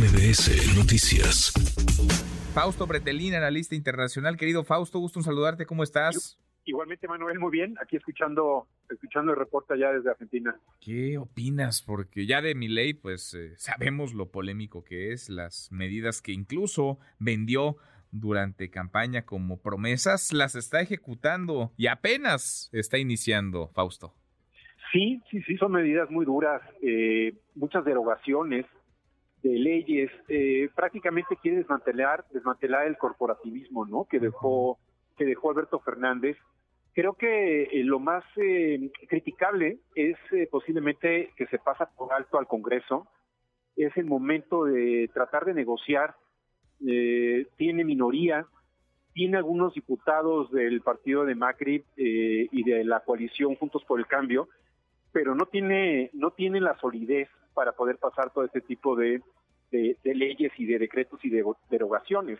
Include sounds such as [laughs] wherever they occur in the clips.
MBS Noticias. Fausto Bretelín, analista internacional. Querido Fausto, gusto en saludarte. ¿Cómo estás? Igualmente, Manuel, muy bien. Aquí escuchando, escuchando el reporte allá desde Argentina. ¿Qué opinas? Porque ya de mi ley, pues eh, sabemos lo polémico que es, las medidas que incluso vendió durante campaña como promesas, las está ejecutando y apenas está iniciando, Fausto. Sí, sí, sí, son medidas muy duras, eh, muchas derogaciones de leyes, eh, prácticamente quiere desmantelar, desmantelar el corporativismo, ¿no? Que dejó, que dejó Alberto Fernández. Creo que eh, lo más criticable es posiblemente que se pasa por alto al Congreso. Es el momento de tratar de negociar. tiene minoría, tiene algunos diputados del partido de Macri y de la coalición Juntos por el Cambio pero no tiene, no tiene la solidez para poder pasar todo este tipo de, leyes y de decretos y de derogaciones.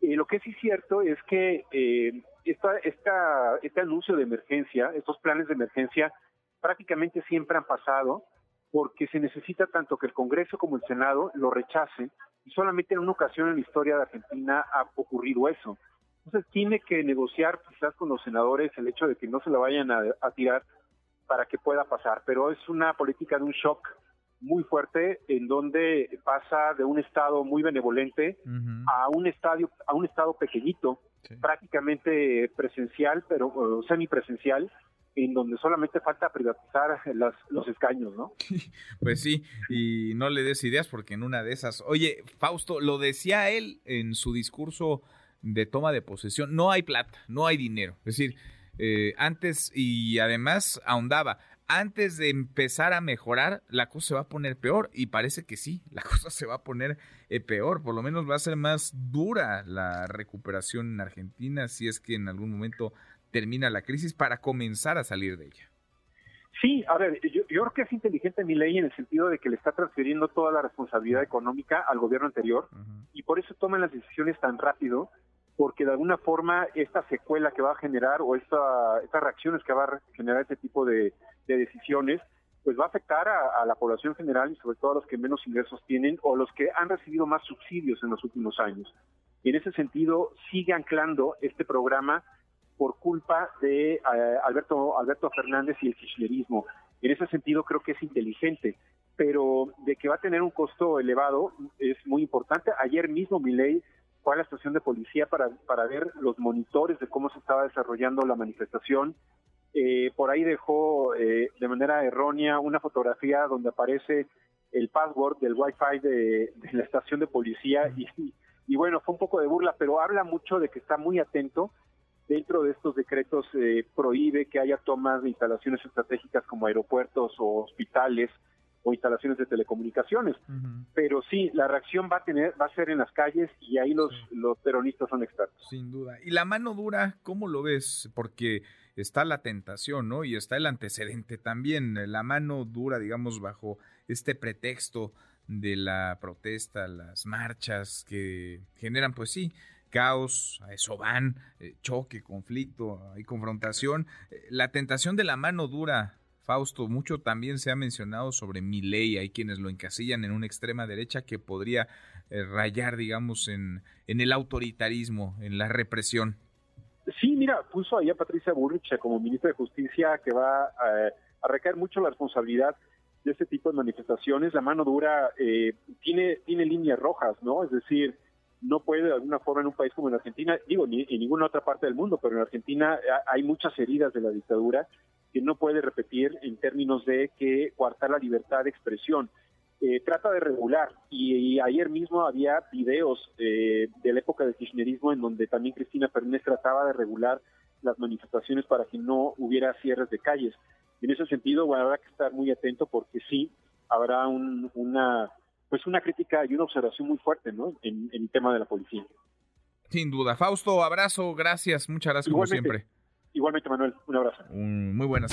Eh, lo que sí es cierto es que eh, esta, esta, este anuncio de emergencia, estos planes de emergencia, prácticamente siempre han pasado porque se necesita tanto que el Congreso como el Senado lo rechacen y solamente en una ocasión en la historia de Argentina ha ocurrido eso. Entonces tiene que negociar quizás con los senadores el hecho de que no se la vayan a tirar para que pueda pasar, pero es una política de un shock muy fuerte en donde pasa de un estado muy benevolente a un estadio a un estado pequeñito, prácticamente presencial, pero semipresencial en donde solamente falta privatizar los escaños, ¿no? [laughs] Pues sí, y no le des ideas porque en una de esas, oye, Fausto, lo decía él en su discurso de toma de posesión, no hay plata, no hay dinero, es decir, eh, antes y además ahondaba, antes de empezar a mejorar, la cosa se va a poner peor y parece que sí, [laughs] la cosa se va a poner eh, peor, por lo menos va a ser más dura la recuperación en Argentina si es que en algún momento termina la crisis para comenzar a salir de ella. Sí, a ver, yo, creo que es inteligente mi ley en el sentido de que le está transfiriendo toda la responsabilidad económica al gobierno anterior y por eso toman las decisiones tan rápido porque de alguna forma esta secuela que va a generar o esta, estas reacciones que va a generar este tipo de, decisiones, pues va a afectar a, la población general y sobre todo a los que menos ingresos tienen o los que han recibido más subsidios en los últimos años. Y en ese sentido, sigue anclando este programa por culpa de eh, Alberto, Alberto Fernández y el kirchnerismo. En ese sentido, creo que es inteligente, pero de que va a tener un costo elevado es muy importante. Ayer mismo mi ley fue a la estación de policía para, para ver los monitores de cómo se estaba desarrollando la manifestación. Eh, por ahí dejó eh, de manera errónea una fotografía donde aparece el password del wifi de, de la estación de policía y, y, bueno, fue un poco de burla, pero habla mucho de que está muy atento. Dentro de estos decretos eh, prohíbe que haya tomas de instalaciones estratégicas como aeropuertos o hospitales, o instalaciones de telecomunicaciones. Pero sí, la reacción va a tener, va a ser en las calles y ahí los, los peronistas son expertos. Sin duda. Y la mano dura, ¿cómo lo ves? Porque está la tentación, ¿no? Y está el antecedente también, la mano dura, digamos, bajo este pretexto de la protesta, las marchas que generan, pues sí, caos, a eso van, eh, choque, conflicto, hay confrontación. Eh, la tentación de la mano dura Fausto, mucho también se ha mencionado sobre mi ley, hay quienes lo encasillan en una extrema derecha que podría eh, rayar, digamos, en el autoritarismo, en la represión. Mira, puso ahí a Patricia Burrich como ministra de Justicia que va a, recaer mucho la responsabilidad de este tipo de manifestaciones. La mano dura eh, tiene, tiene líneas rojas, ¿no? Es decir, no puede de alguna forma en un país como en Argentina, digo, ni en ninguna otra parte del mundo, pero en Argentina hay muchas heridas de la dictadura que no puede repetir en términos de que coartar la libertad de expresión. Eh, trata de regular y, ayer mismo había videos eh, de la época del kirchnerismo en donde también Cristina Fernández trataba de regular las manifestaciones para que no hubiera cierres de calles. En ese sentido, bueno, habrá que estar muy atento porque sí habrá una pues una crítica y una observación muy fuerte ¿no? en, el tema de la policía. Sin duda. Fausto, abrazo, gracias, muchas gracias como siempre. Igualmente, Manuel, un abrazo. muy buenas.